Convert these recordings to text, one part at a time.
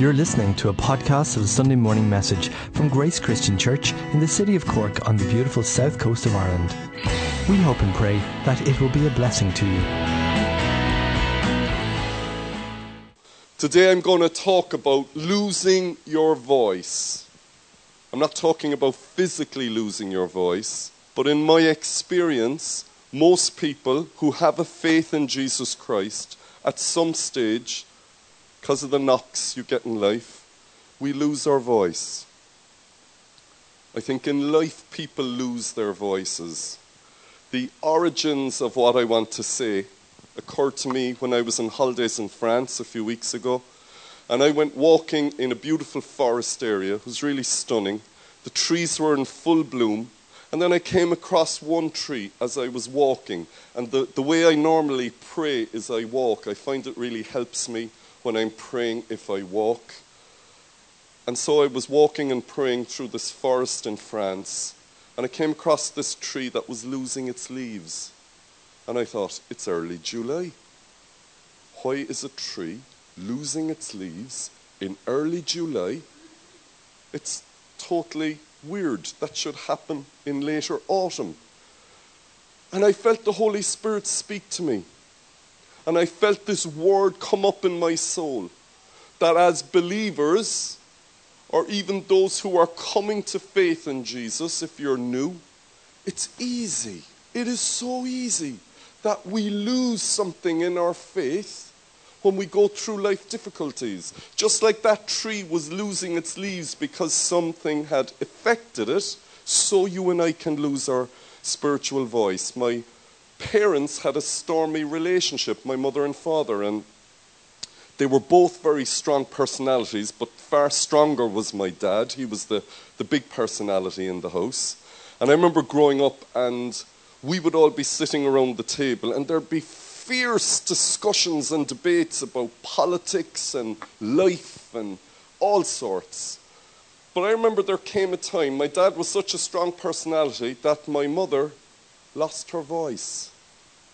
You're listening to a podcast of the Sunday morning message from Grace Christian Church in the city of Cork on the beautiful south coast of Ireland. We hope and pray that it will be a blessing to you. Today I'm going to talk about losing your voice. I'm not talking about physically losing your voice, but in my experience, most people who have a faith in Jesus Christ at some stage, because of the knocks you get in life, we lose our voice. I think in life people lose their voices. The origins of what I want to say occurred to me when I was on holidays in France a few weeks ago. And I went walking in a beautiful forest area. It was really stunning. The trees were in full bloom. And then I came across one tree as I was walking. And the, the way I normally pray is I walk. I find it really helps me when I'm praying if I walk. And so I was walking and praying through this forest in France. And I came across this tree that was losing its leaves. And I thought, it's early July. Why is a tree losing its leaves in early July? It's totally weird. That should happen in later autumn. And I felt the Holy Spirit speak to me. And I felt this word come up in my soul that as believers, or even those who are coming to faith in Jesus, if you're new, it's easy. It is so easy that we lose something in our faith when we go through life difficulties. Just like that tree was losing its leaves because something had affected it, so you and I can lose our spiritual voice. My parents had a stormy relationship, my mother and father, and they were both very strong personalities, but far stronger was my dad. He was the, the big personality in the house. And I remember growing up, and we would all be sitting around the table, and there'd be fierce discussions and debates about politics and life and all sorts. But I remember there came a time, my dad was such a strong personality that my mother lost her voice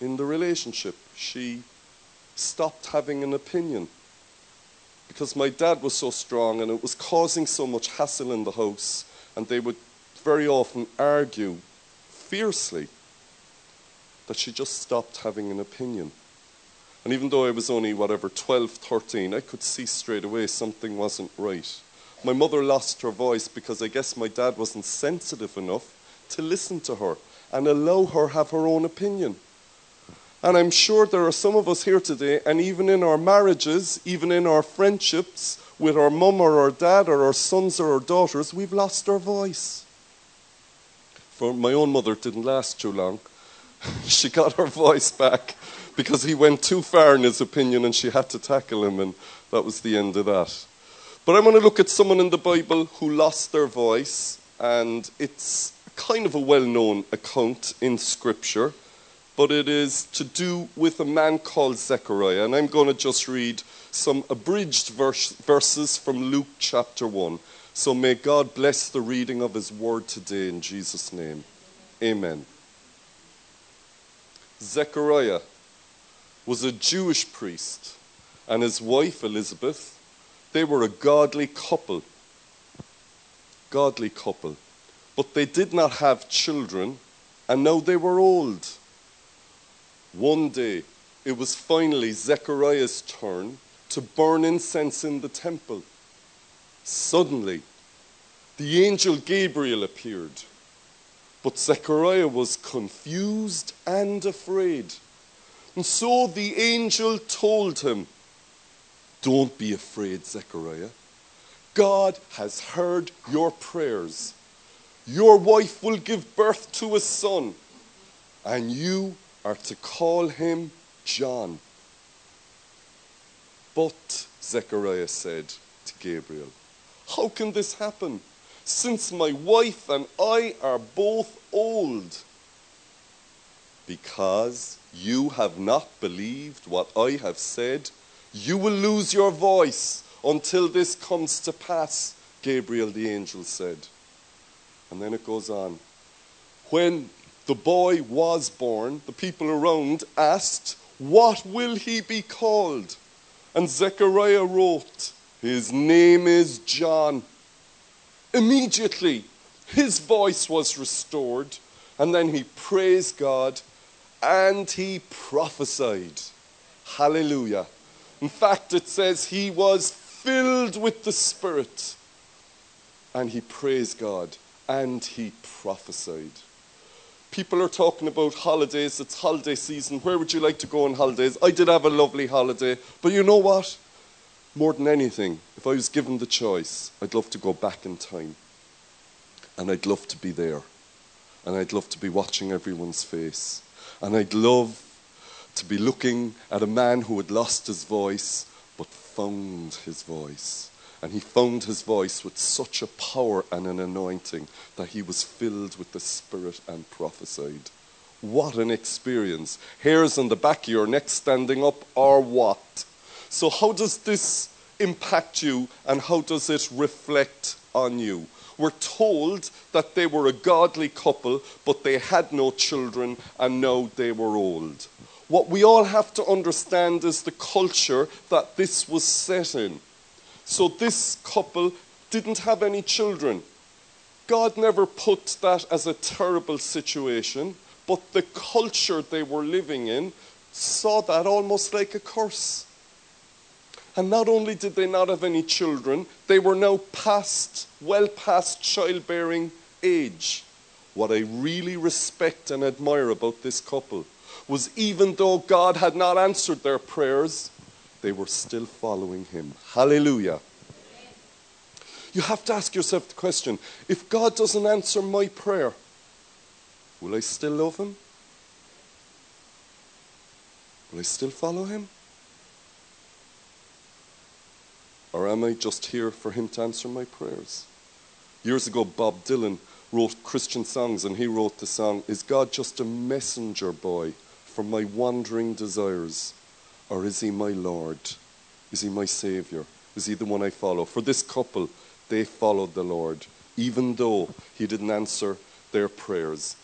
in the relationship. She stopped having an opinion because my dad was so strong and it was causing so much hassle in the house, and they would very often argue fiercely that she just stopped having an opinion. And even though I was only, whatever, 12, 13, I could see straight away something wasn't right. My mother lost her voice because I guess my dad wasn't sensitive enough to listen to her and allow her have her own opinion. And I'm sure there are some of us here today, and even in our marriages, even in our friendships with our mum or our dad or our sons or our daughters, we've lost our voice. For my own mother didn't last too long. she got her voice back because he went too far in his opinion and she had to tackle him, and that was the end of that. But I want to look at someone in the Bible who lost their voice, and it's kind of a well known account in Scripture, but it is to do with a man called Zechariah. And I'm going to just read some abridged verse, verses from Luke chapter 1. So may God bless the reading of his word today in Jesus' name. Amen. Zechariah was a Jewish priest, and his wife Elizabeth, they were a godly couple. Godly couple. But they did not have children, and now they were old. One day, it was finally Zechariah's turn to burn incense in the temple. Suddenly, the angel Gabriel appeared but Zechariah was confused and afraid. And so the angel told him, Don't be afraid, Zechariah. God has heard your prayers. Your wife will give birth to a son, and you are to call him John. But, Zechariah said to Gabriel, How can this happen? since my wife and I are both old. Because you have not believed what I have said, you will lose your voice until this comes to pass, Gabriel the angel said. And then it goes on. When the boy was born, the people around asked, What will he be called? And Zechariah wrote, His name is John. Immediately, his voice was restored, and then he praised God and he prophesied. Hallelujah. In fact, it says he was filled with the Spirit and he praised God and he prophesied. People are talking about holidays. It's holiday season. Where would you like to go on holidays? I did have a lovely holiday, but you know what? More than anything, if I was given the choice, I'd love to go back in time. And I'd love to be there. And I'd love to be watching everyone's face. And I'd love to be looking at a man who had lost his voice but found his voice. And he found his voice with such a power and an anointing that he was filled with the Spirit and prophesied. What an experience. Hairs on the back of your neck standing up, or what? So, how does this impact you and how does it reflect on you? We're told that they were a godly couple, but they had no children and now they were old. What we all have to understand is the culture that this was set in. So, this couple didn't have any children. God never put that as a terrible situation, but the culture they were living in saw that almost like a curse. And not only did they not have any children, they were now past, well past childbearing age. What I really respect and admire about this couple was even though God had not answered their prayers, they were still following Him. Hallelujah. You have to ask yourself the question if God doesn't answer my prayer, will I still love Him? Will I still follow Him? Or am I just here for him to answer my prayers? Years ago, Bob Dylan wrote Christian songs, and he wrote the song, Is God just a messenger boy for my wandering desires? Or is he my Lord? Is he my Savior? Is he the one I follow? For this couple, they followed the Lord, even though he didn't answer their prayers.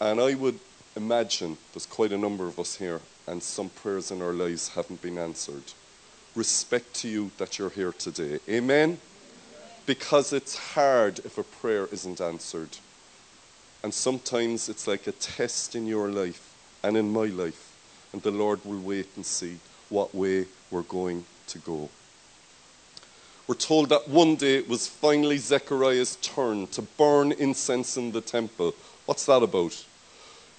And I would imagine there's quite a number of us here, and some prayers in our lives haven't been answered respect to you that you're here today. Amen? Because it's hard if a prayer isn't answered. And sometimes it's like a test in your life and in my life. And the Lord will wait and see what way we're going to go. We're told that one day it was finally Zechariah's turn to burn incense in the temple. What's that about?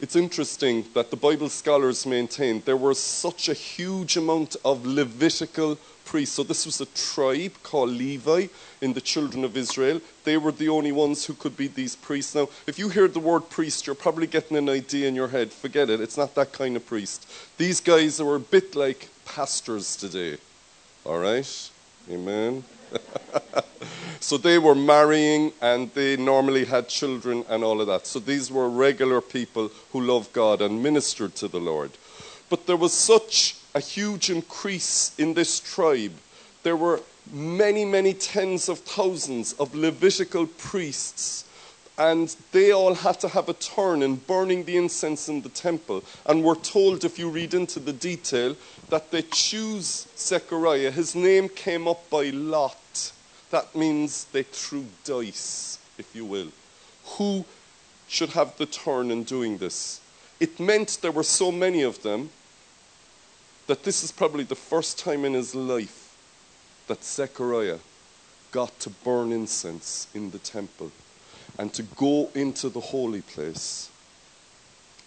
It's interesting that the Bible scholars maintain there was such a huge amount of Levitical priests. So, this was a tribe called Levi in the children of Israel. They were the only ones who could be these priests. Now, if you hear the word priest, you're probably getting an idea in your head. Forget it, it's not that kind of priest. These guys were a bit like pastors today. All right? Amen. so they were marrying and they normally had children and all of that. So these were regular people who loved God and ministered to the Lord. But there was such a huge increase in this tribe. There were many, many tens of thousands of Levitical priests and they all had to have a turn in burning the incense in the temple. And we're told, if you read into the detail, that they choose Zechariah. His name came up by lot. That means they threw dice, if you will. Who should have the turn in doing this? It meant there were so many of them that this is probably the first time in his life that Zechariah got to burn incense in the temple and to go into the holy place.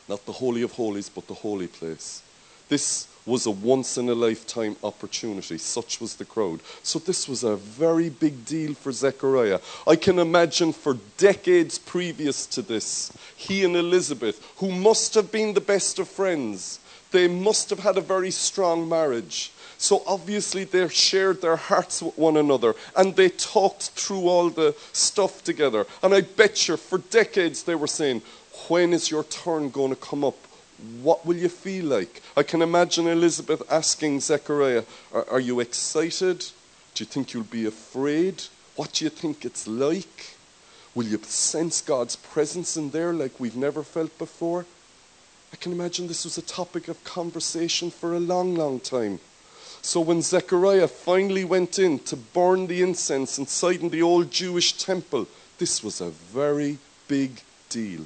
Not the Holy of Holies, but the holy place. This was a once in a lifetime opportunity. Such was the crowd. So, this was a very big deal for Zechariah. I can imagine for decades previous to this, he and Elizabeth, who must have been the best of friends, they must have had a very strong marriage. So obviously they shared their hearts with one another and they talked through all the stuff together. And I bet you for decades they were saying, When is your turn going to come up? What will you feel like? I can imagine Elizabeth asking Zechariah, Are, are you excited? Do you think you'll be afraid? What do you think it's like? Will you sense God's presence in there like we've never felt before? I can imagine this was a topic of conversation for a long, long time. So when Zechariah finally went in to burn the incense inside in the old Jewish temple, this was a very big deal.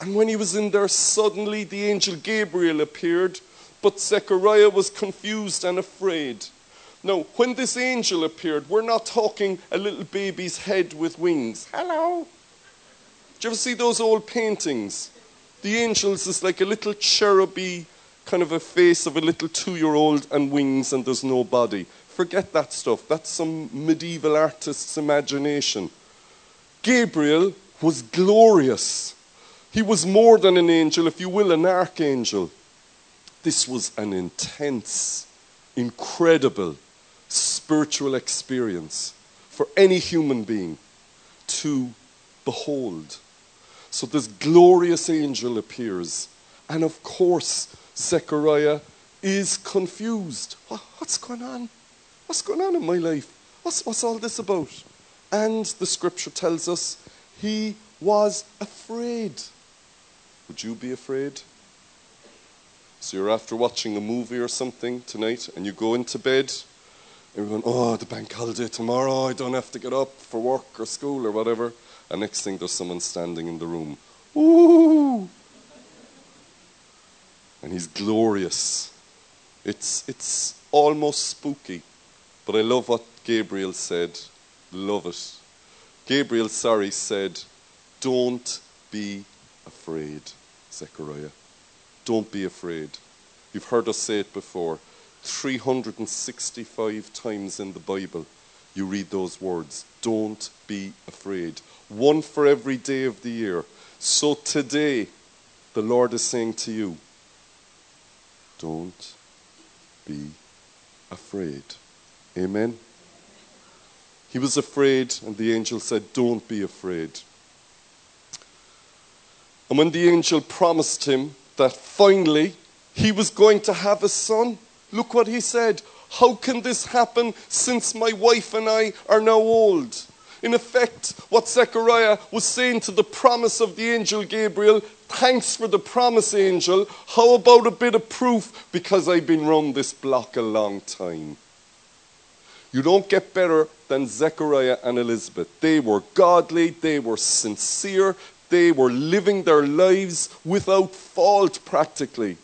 And when he was in there, suddenly the angel Gabriel appeared, but Zechariah was confused and afraid. Now, when this angel appeared, we're not talking a little baby's head with wings. Hello. Do you ever see those old paintings? The angels is like a little cheruby kind of a face of a little two year old and wings and there's no body. Forget that stuff. That's some medieval artist's imagination. Gabriel was glorious. He was more than an angel, if you will, an archangel. This was an intense, incredible spiritual experience for any human being to behold. So this glorious angel appears. And of course, Zechariah is confused. What's going on? What's going on in my life? What's, what's all this about? And the scripture tells us he was afraid. Would you be afraid? So you're after watching a movie or something tonight and you go into bed and you're going, oh, the bank holiday tomorrow, I don't have to get up for work or school or whatever. And next thing there's someone standing in the room. Ooh! And he's glorious. It's, it's almost spooky. But I love what Gabriel said. Love it. Gabriel, sorry, said, Don't be afraid, Zechariah. Don't be afraid. You've heard us say it before. 365 times in the Bible, you read those words. Don't be afraid. One for every day of the year. So today, the Lord is saying to you, don't be afraid. Amen. He was afraid, and the angel said, Don't be afraid. And when the angel promised him that finally he was going to have a son, look what he said. How can this happen since my wife and I are now old? In effect, what Zechariah was saying to the promise of the angel Gabriel, thanks for the promise, angel. How about a bit of proof? Because I've been round this block a long time. You don't get better than Zechariah and Elizabeth. They were godly, they were sincere, they were living their lives without fault practically.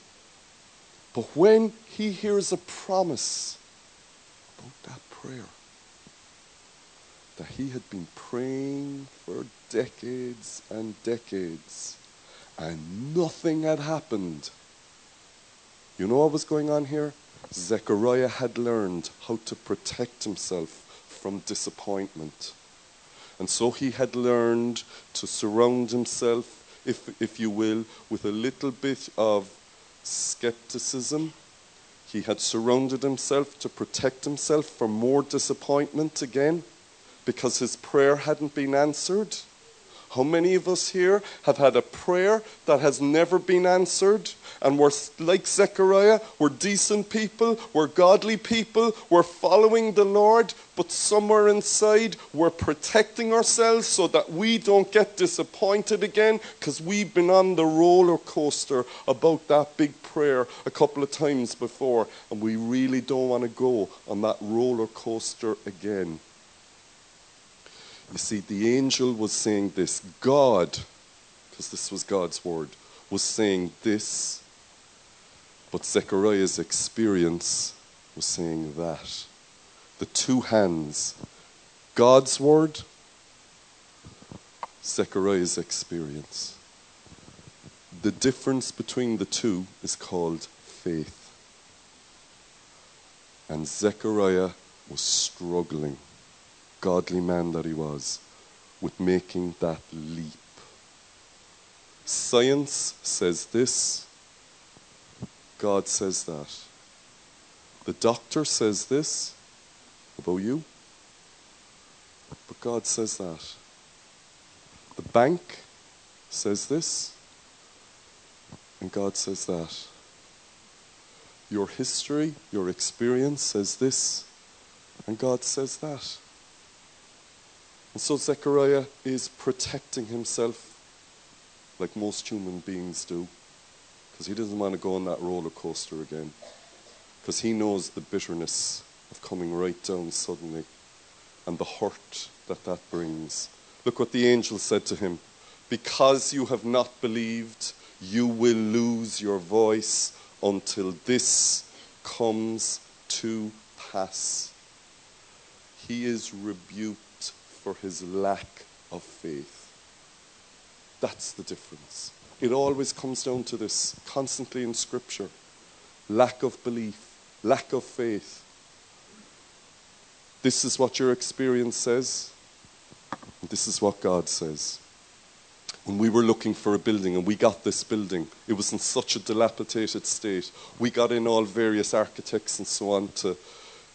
But when he hears a promise about that prayer, that he had been praying for decades and decades, and nothing had happened. You know what was going on here? Zechariah had learned how to protect himself from disappointment. And so he had learned to surround himself, if, if you will, with a little bit of skepticism. He had surrounded himself to protect himself from more disappointment again because his prayer hadn't been answered. How many of us here have had a prayer that has never been answered? And we're like Zechariah, we're decent people, we're godly people, we're following the Lord, but somewhere inside we're protecting ourselves so that we don't get disappointed again because we've been on the roller coaster about that big prayer a couple of times before and we really don't want to go on that roller coaster again. You see, the angel was saying this. God, because this was God's word, was saying this. But Zechariah's experience was saying that. The two hands, God's word, Zechariah's experience. The difference between the two is called faith. And Zechariah was struggling godly man that he was, with making that leap. Science says this, God says that. The doctor says this about you, but God says that. The bank says this, and God says that. Your history, your experience says this, and God says that. And so Zechariah is protecting himself like most human beings do because he doesn't want to go on that roller coaster again. because he knows the bitterness of coming right down suddenly and the hurt that that brings. Look what the angel said to him Because you have not believed, you will lose your voice until this comes to pass. He is rebuked for his lack of faith. That's the difference. It always comes down to this, constantly in Scripture lack of belief, lack of faith. This is what your experience says, this is what God says. When we were looking for a building and we got this building, it was in such a dilapidated state. We got in all various architects and so on to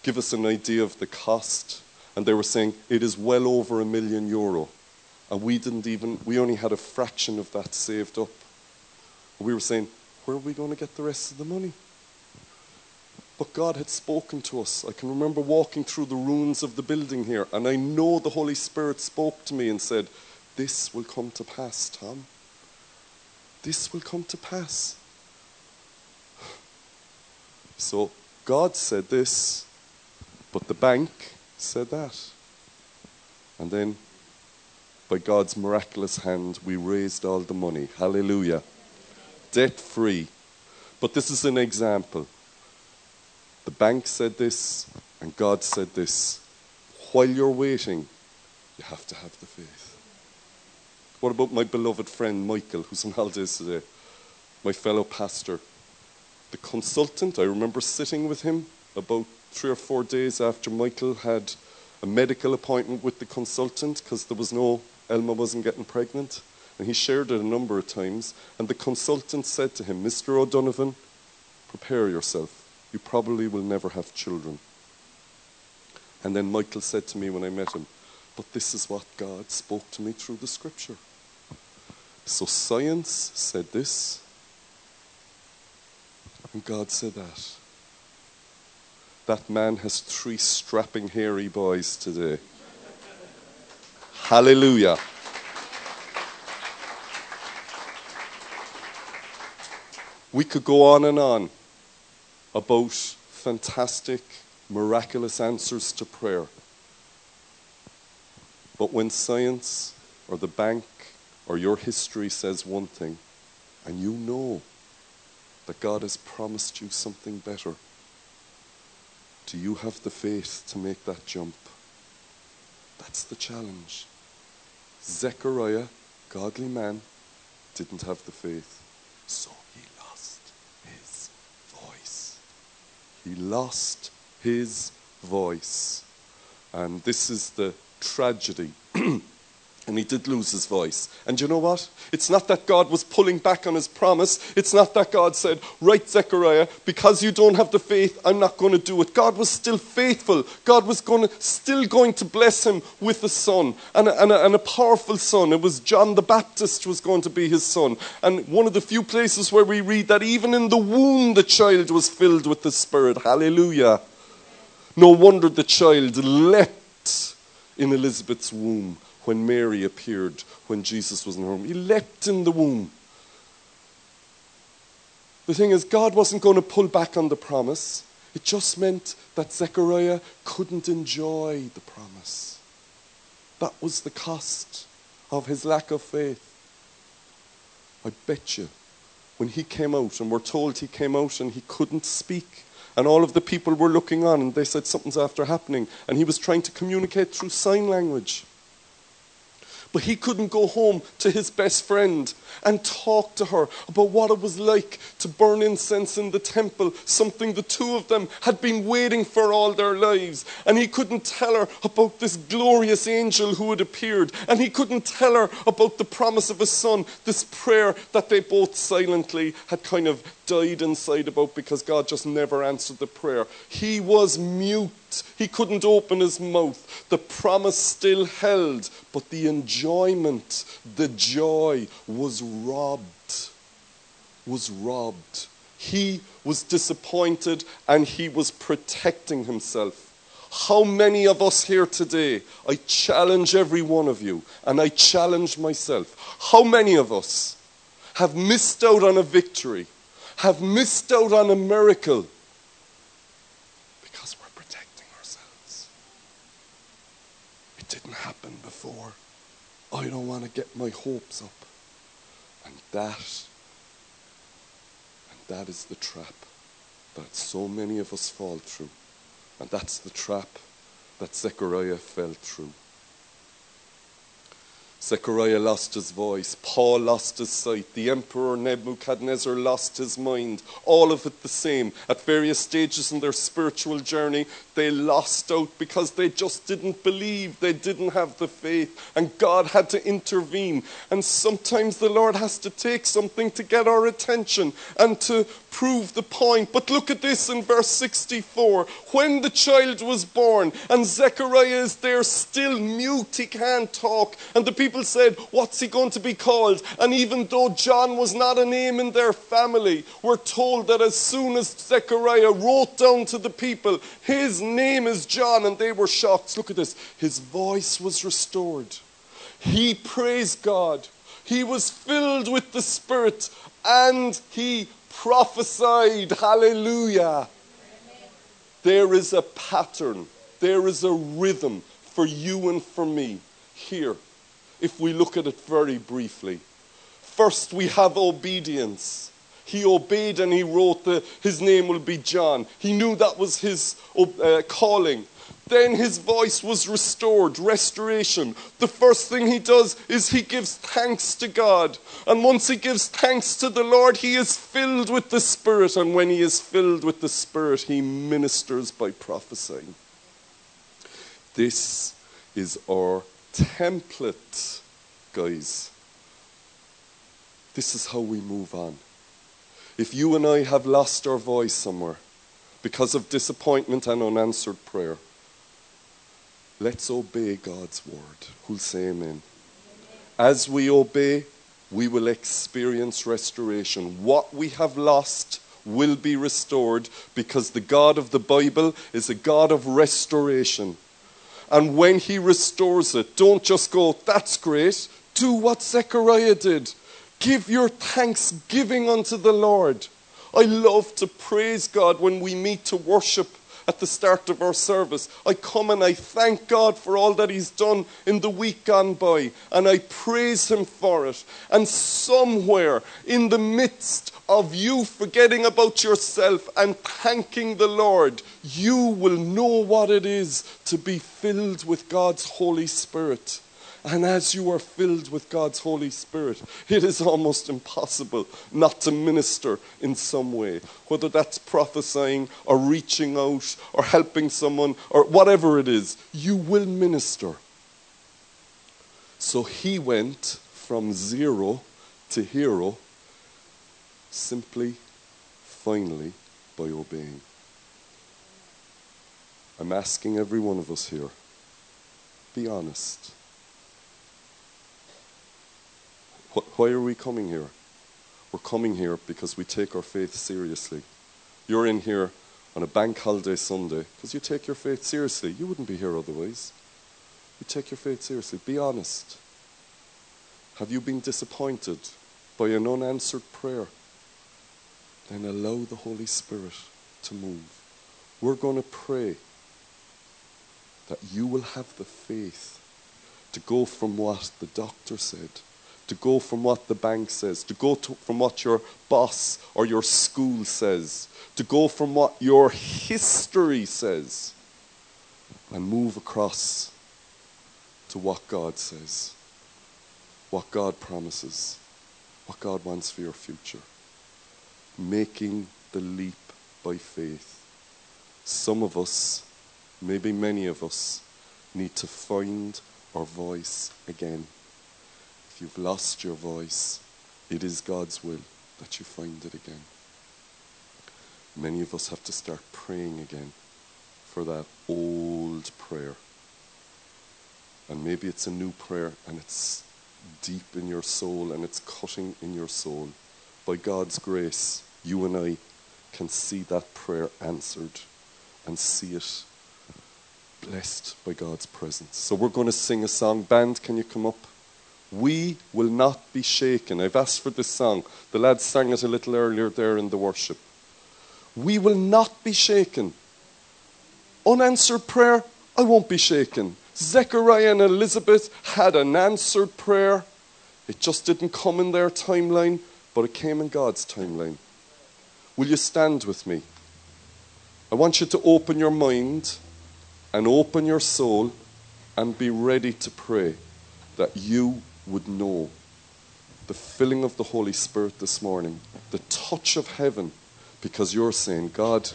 give us an idea of the cost, and they were saying it is well over a million euro. And we didn't even, we only had a fraction of that saved up. We were saying, where are we going to get the rest of the money? But God had spoken to us. I can remember walking through the ruins of the building here, and I know the Holy Spirit spoke to me and said, This will come to pass, Tom. This will come to pass. So God said this, but the bank said that. And then, by God's miraculous hand, we raised all the money. Hallelujah. Debt free. But this is an example. The bank said this, and God said this. While you're waiting, you have to have the faith. What about my beloved friend Michael, who's on holidays today? My fellow pastor. The consultant, I remember sitting with him about three or four days after Michael had a medical appointment with the consultant because there was no, Elma wasn't getting pregnant. And he shared it a number of times. And the consultant said to him, Mr. O'Donovan, prepare yourself you probably will never have children. And then Michael said to me when I met him, But this is what God spoke to me through the scripture. So science said this, and God said that. That man has three strapping, hairy boys today. Hallelujah. We could go on and on about fantastic, miraculous answers to prayer. But when science or the bank or your history says one thing, and you know that God has promised you something better, do you have the faith to make that jump? That's the challenge. Zechariah, godly man, didn't have the faith. So He lost his voice. He lost his voice. And this is the tragedy. And he did lose his voice. And you know what? It's not that God was pulling back on his promise. It's not that God said, Right, Zechariah, because you don't have the faith, I'm not going to do it. God was still faithful. God was going to, still going to bless him with a son, and a, and, a, and a powerful son. It was John the Baptist who was going to be his son. And one of the few places where we read that even in the womb the child was filled with the Spirit. Hallelujah. No wonder the child leapt in Elizabeth's womb when Mary appeared when Jesus was in her womb. He leapt in the womb. The thing is, God wasn't going to pull back on the promise. It just meant that Zechariah couldn't enjoy the promise. That was the cost of his lack of faith. I bet you, when he came out, and we're told he came out and he couldn't speak, and all of the people were looking on, and they said something's after happening, and he was trying to communicate through sign language. But he couldn't go home to his best friend and talk to her about what it was like to burn incense in the temple, something the two of them had been waiting for all their lives. And he couldn't tell her about this glorious angel who had appeared. And he couldn't tell her about the promise of a son, this prayer that they both silently had kind of died inside about because God just never answered the prayer. He was mute he couldn't open his mouth. The promise still held, but the enjoyment, the joy was robbed. Was robbed. He was disappointed and he was protecting himself. How many of us here today, I challenge every one of you, and I challenge myself, how many of us have missed out on a victory, have missed out on a miracle because we're protecting ourselves. It didn't happen before. I don't want to get my hopes up. And that, and that is the trap that so many of us fall through. And that's the trap that Zechariah fell through. Zechariah lost his voice. Paul lost his sight. The emperor Nebuchadnezzar lost his mind. All of it the same. At various stages in their spiritual journey, they lost out because they just didn't believe. They didn't have the faith. And God had to intervene. And sometimes the Lord has to take something to get our attention and to prove the point. But look at this in verse 64. When the child was born, and Zechariah is there still mute, he can't talk. And the people said, What's he going to be called? And even though John was not a name in their family, we're told that as soon as Zechariah wrote down to the people, His name is John, and they were shocked. Look at this. His voice was restored. He praised God. He was filled with the Spirit and he prophesied. Hallelujah. There is a pattern, there is a rhythm for you and for me here, if we look at it very briefly. First, we have obedience. He obeyed and he wrote that his name will be John. He knew that was his uh, calling. Then his voice was restored, restoration. The first thing he does is he gives thanks to God. And once he gives thanks to the Lord, he is filled with the Spirit. And when he is filled with the Spirit, he ministers by prophesying. This is our template, guys. This is how we move on. If you and I have lost our voice somewhere because of disappointment and unanswered prayer, Let's obey God's word. Who'll say amen? As we obey, we will experience restoration. What we have lost will be restored because the God of the Bible is a God of restoration. And when He restores it, don't just go, that's great. Do what Zechariah did. Give your thanksgiving unto the Lord. I love to praise God when we meet to worship at the start of our service. I come and I thank God for all that He's done in the week gone by, and I praise Him for it. And somewhere in the midst of you forgetting about yourself and thanking the Lord, you will know what it is to be filled with God's Holy Spirit. And as you are filled with God's Holy Spirit, it is almost impossible not to minister in some way, whether that's prophesying or reaching out or helping someone or whatever it is, you will minister. So he went from zero to hero simply, finally, by obeying. I'm asking every one of us here be honest. Why are we coming here? We're coming here because we take our faith seriously. You're in here on a bank holiday Sunday because you take your faith seriously. You wouldn't be here otherwise. You take your faith seriously. Be honest. Have you been disappointed by an unanswered prayer? Then allow the Holy Spirit to move. We're going to pray that you will have the faith to go from what the doctor said to go from what the bank says, to go to, from what your boss or your school says, to go from what your history says, and move across to what God says, what God promises, what God wants for your future. Making the leap by faith. Some of us, maybe many of us, need to find our voice again. If you've lost your voice, it is God's will that you find it again. Many of us have to start praying again for that old prayer. And maybe it's a new prayer and it's deep in your soul and it's cutting in your soul. By God's grace, you and I can see that prayer answered and see it blessed by God's presence. So we're going to sing a song. Band, can you come up? We will not be shaken. I've asked for this song. The lads sang it a little earlier there in the worship. We will not be shaken. Unanswered prayer, I won't be shaken. Zechariah and Elizabeth had an answered prayer. It just didn't come in their timeline, but it came in God's timeline. Will you stand with me? I want you to open your mind and open your soul and be ready to pray that you would know the filling of the Holy Spirit this morning, the touch of heaven, because you're saying, God,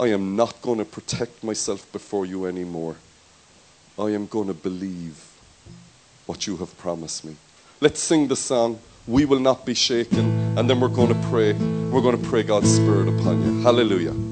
I am not going to protect myself before you anymore. I am going to believe what you have promised me. Let's sing the song, We Will Not Be Shaken, and then we're going to pray. We're going to pray God's Spirit upon you. Hallelujah.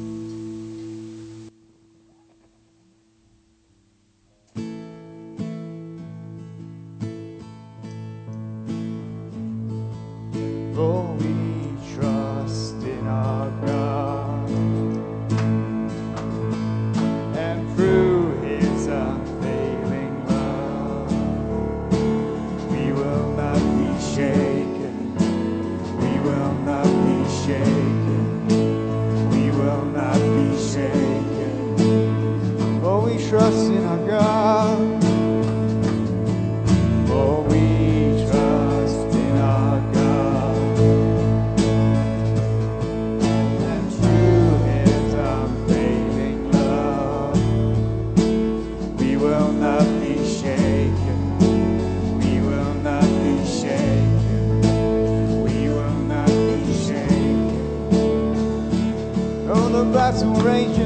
Battle rages,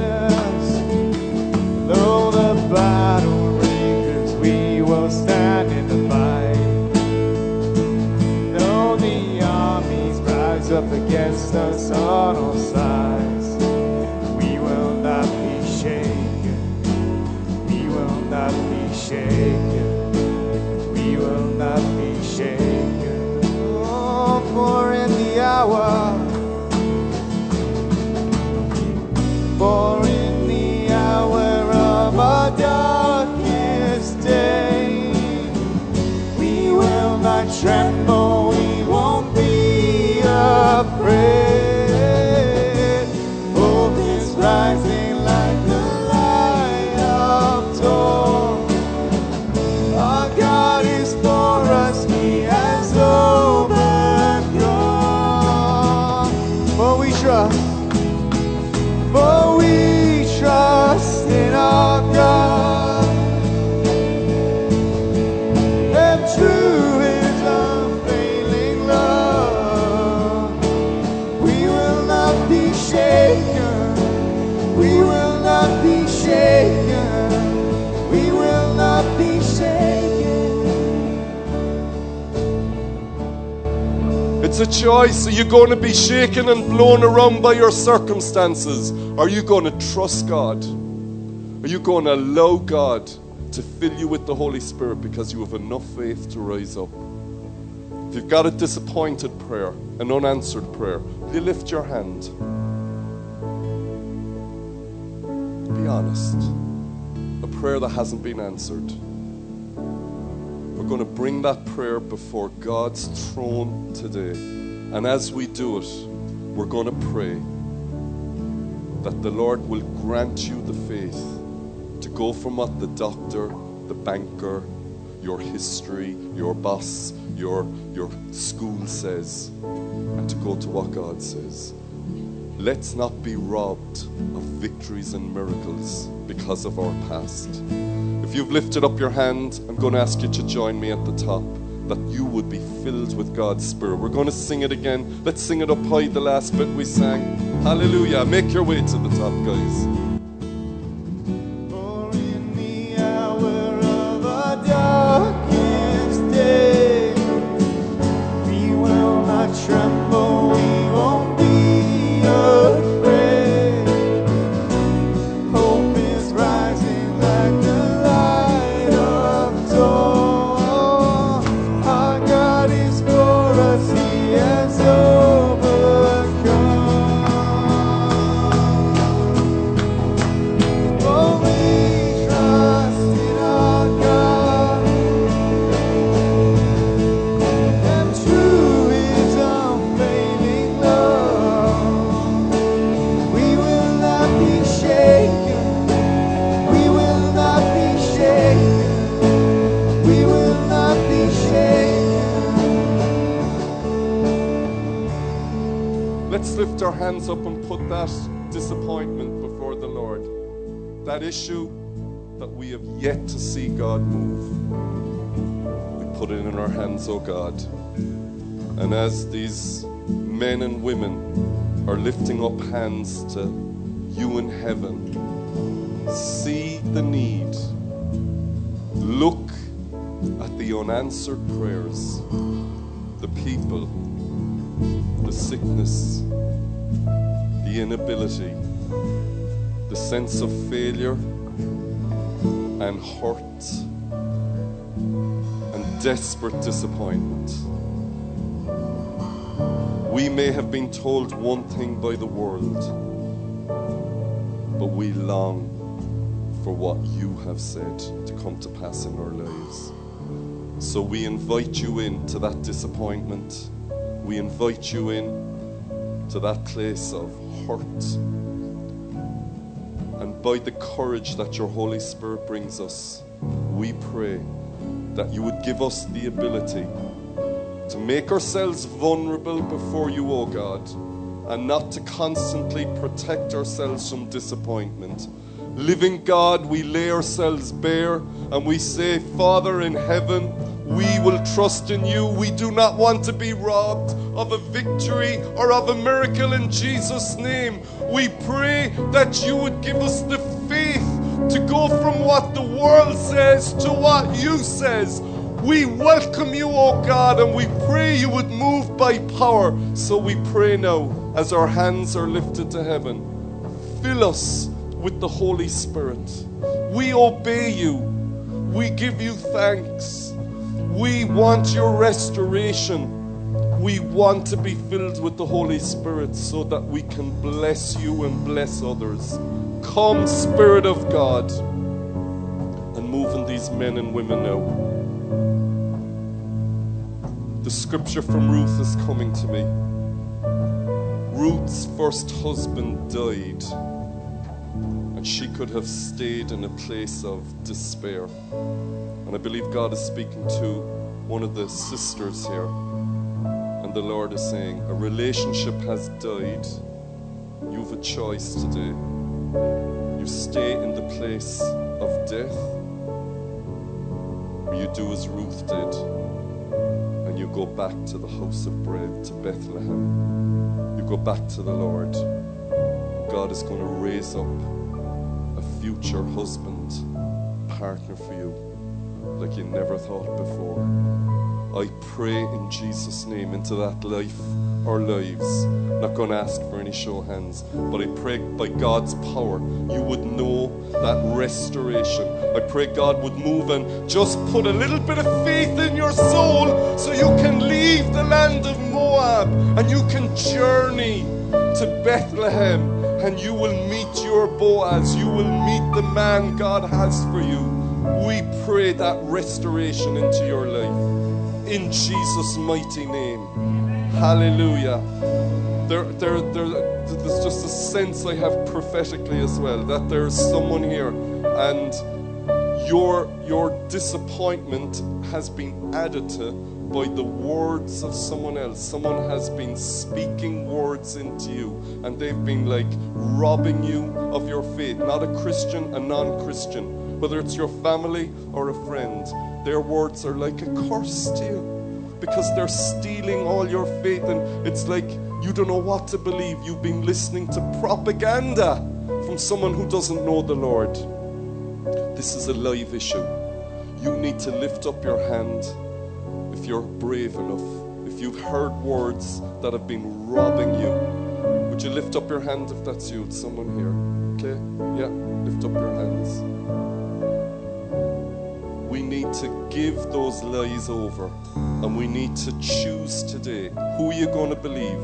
though the battle rages, we will stand in the fight. Though the armies rise up against us on all sides, we will not be shaken. We will not be shaken. A choice. Are you going to be shaken and blown around by your circumstances? Are you going to trust God? Are you going to allow God to fill you with the Holy Spirit because you have enough faith to rise up? If you've got a disappointed prayer, an unanswered prayer, will you lift your hand? Be honest. A prayer that hasn't been answered. Going to bring that prayer before God's throne today. And as we do it, we're going to pray that the Lord will grant you the faith to go from what the doctor, the banker, your history, your boss, your, your school says, and to go to what God says. Let's not be robbed of victories and miracles because of our past. If you've lifted up your hand, I'm going to ask you to join me at the top that you would be filled with God's Spirit. We're going to sing it again. Let's sing it up high, the last bit we sang. Hallelujah. Make your way to the top, guys. That disappointment before the Lord. That issue that we have yet to see God move. We put it in our hands, oh God. And as these men and women are lifting up hands to you in heaven, see the need. Look at the unanswered prayers, the people, the sickness, the inability, the sense of failure and hurt and desperate disappointment. We may have been told one thing by the world, but we long for what you have said to come to pass in our lives. So we invite you in to that disappointment. We invite you in to that place of And by the courage that your Holy Spirit brings us, we pray that you would give us the ability to make ourselves vulnerable before you, O God, and not to constantly protect ourselves from disappointment. Living God, we lay ourselves bare and we say, Father in heaven, we will trust in you. We do not want to be robbed of a victory or of a miracle in Jesus' name. We pray that you would give us the faith to go from what the world says to what you says. We welcome you, O God, and we pray you would move by power. So we pray now as our hands are lifted to heaven. Fill us with the Holy Spirit. We obey you. We give you thanks. We want your restoration. We want to be filled with the Holy Spirit so that we can bless you and bless others. Come, Spirit of God, and move in these men and women now. The scripture from Ruth is coming to me. Ruth's first husband died, and she could have stayed in a place of despair. And I believe God is speaking to one of the sisters here. And the Lord is saying, A relationship has died. You have a choice today. You stay in the place of death, or you do as Ruth did, and you go back to the house of bread, to Bethlehem. You go back to the Lord. God is going to raise up a future husband, partner for you, like you never thought before. I pray in Jesus' name into that life or lives. I'm Not going to ask for any show hands, but I pray by God's power you would know that restoration. I pray God would move and just put a little bit of faith in your soul so you can leave the land of Moab and you can journey to Bethlehem and you will meet your Boaz. You will meet the man God has for you. We pray that restoration into your life in Jesus' mighty name. Hallelujah. There, there, there, there's just a sense I have prophetically as well that there's someone here and your, your disappointment has been added to by the words of someone else. Someone has been speaking words into you and they've been like robbing you of your faith. Not a Christian, a non Christian, whether it's your family or a friend. Their words are like a curse to you because they're stealing all your faith, and it's like you don't know what to believe. You've been listening to propaganda from someone who doesn't know the Lord. This is a live issue. You need to lift up your hand if you're brave enough. If you've heard words that have been robbing you, would you lift up your hand if that's you? It's someone here. Okay? Yeah, lift up your hands we need to give those lies over and we need to choose today who you're you going to believe.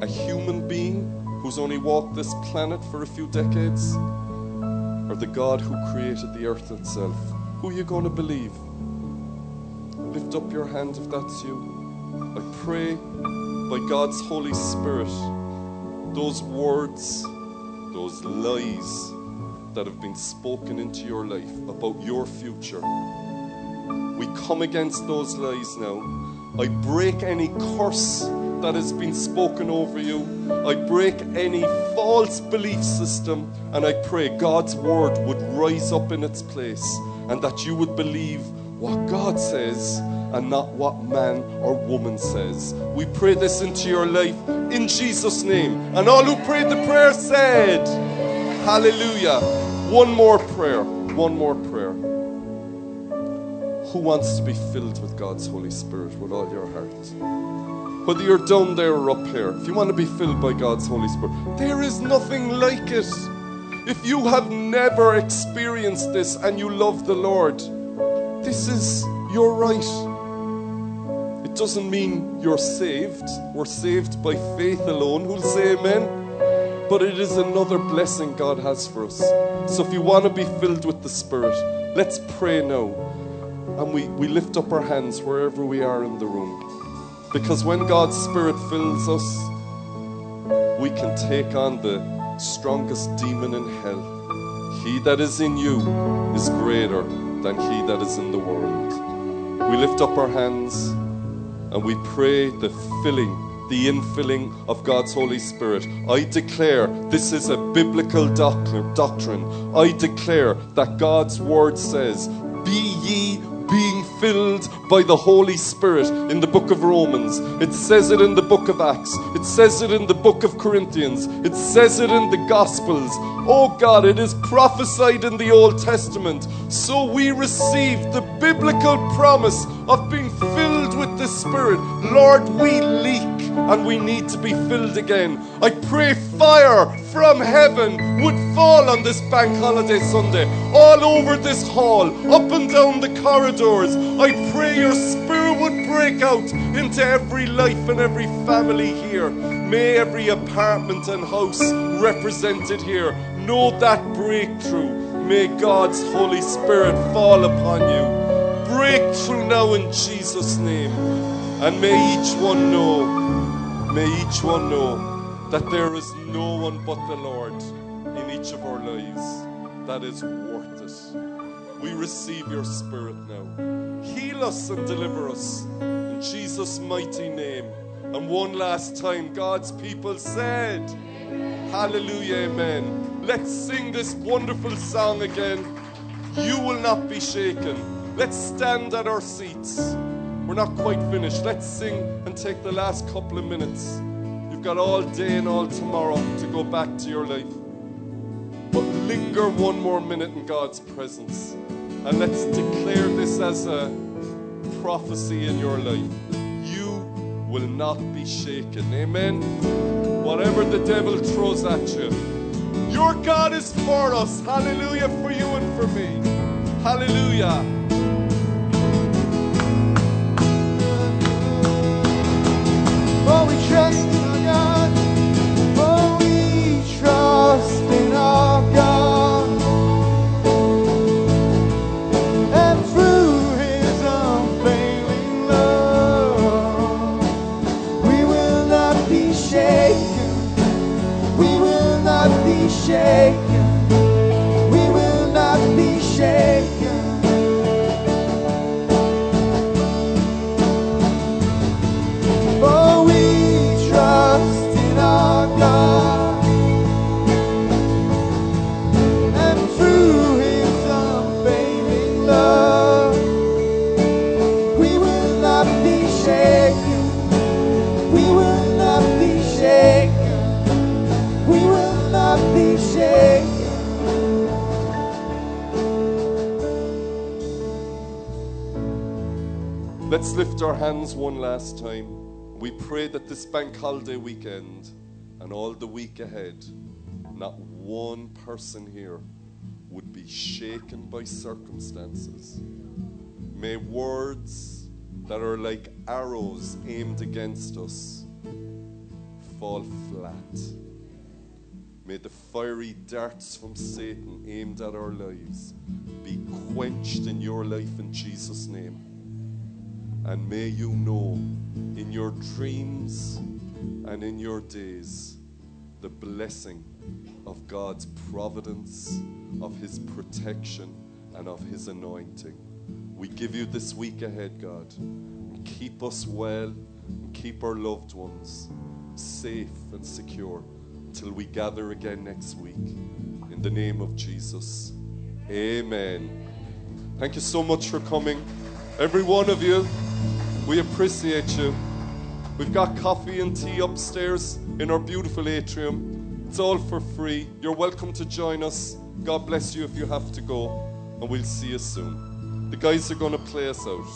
A human being who's only walked this planet for a few decades or the god who created the earth itself. Who are you going to believe? Lift up your hand if that's you. I pray by god's holy spirit those words those lies that have been spoken into your life about your future. We come against those lies now. I break any curse that has been spoken over you. I break any false belief system and I pray God's word would rise up in its place and that you would believe what God says and not what man or woman says. We pray this into your life in Jesus' name. And all who prayed the prayer said, Hallelujah. One more prayer. One more prayer. Who wants to be filled with God's Holy Spirit with all your heart? Whether you're down there or up here, if you want to be filled by God's Holy Spirit, there is nothing like it. If you have never experienced this and you love the Lord, this is your right. It doesn't mean you're saved. We're saved by faith alone. Who'll say amen? But it is another blessing God has for us. So if you want to be filled with the Spirit, let's pray now. And we, we lift up our hands wherever we are in the room. Because when God's Spirit fills us, we can take on the strongest demon in hell. He that is in you is greater than he that is in the world. We lift up our hands and we pray the filling, the infilling of God's Holy Spirit. I declare this is a biblical doctrine. I declare that God's word says, Be ye being filled by the Holy Spirit in the book of Romans. It says it in the book of Acts. It says it in the book of Corinthians. It says it in the Gospels. Oh God, it is prophesied in the Old Testament. So we receive the biblical promise of being filled with the Spirit. Lord, we leak and we need to be filled again. I pray fire from heaven would fall on this bank holiday Sunday, all over this hall, up and down the corridors. I pray your spirit would break out into every life and every family here. May every apartment and house represented here know that breakthrough. May God's Holy Spirit fall upon you. Breakthrough now in Jesus' name. And may each one know, may each one know that there is no one but the Lord in each of our lives that is worth it. We receive your spirit now. Heal us and deliver us in Jesus' mighty name. And one last time, God's people said, Hallelujah, Amen. Let's sing this wonderful song again. You will not be shaken. Let's stand at our seats. We're not quite finished. Let's sing and take the last couple of minutes. You've got all day and all tomorrow to go back to your life. But linger one more minute in God's presence. And let's declare this as a prophecy in your life. You will not be shaken. Amen. Whatever the devil throws at you, your God is for us. Hallelujah for you and for me. Hallelujah. We trust in our God. Oh, we trust lift our hands one last time. We pray that this bank holiday weekend and all the week ahead, not one person here would be shaken by circumstances. May words that are like arrows aimed against us fall flat. May the fiery darts from Satan aimed at our lives be quenched in your life in Jesus' name. And may you know in your dreams and in your days the blessing of God's providence, of His protection, and of His anointing. We give you this week ahead, God. Keep us well and keep our loved ones safe and secure until we gather again next week. In the name of Jesus. Amen. Thank you so much for coming. Every one of you, we appreciate you. We've got coffee and tea upstairs in our beautiful atrium. It's all for free. You're welcome to join us. God bless you if you have to go, and we'll see you soon. The guys are going to play us out.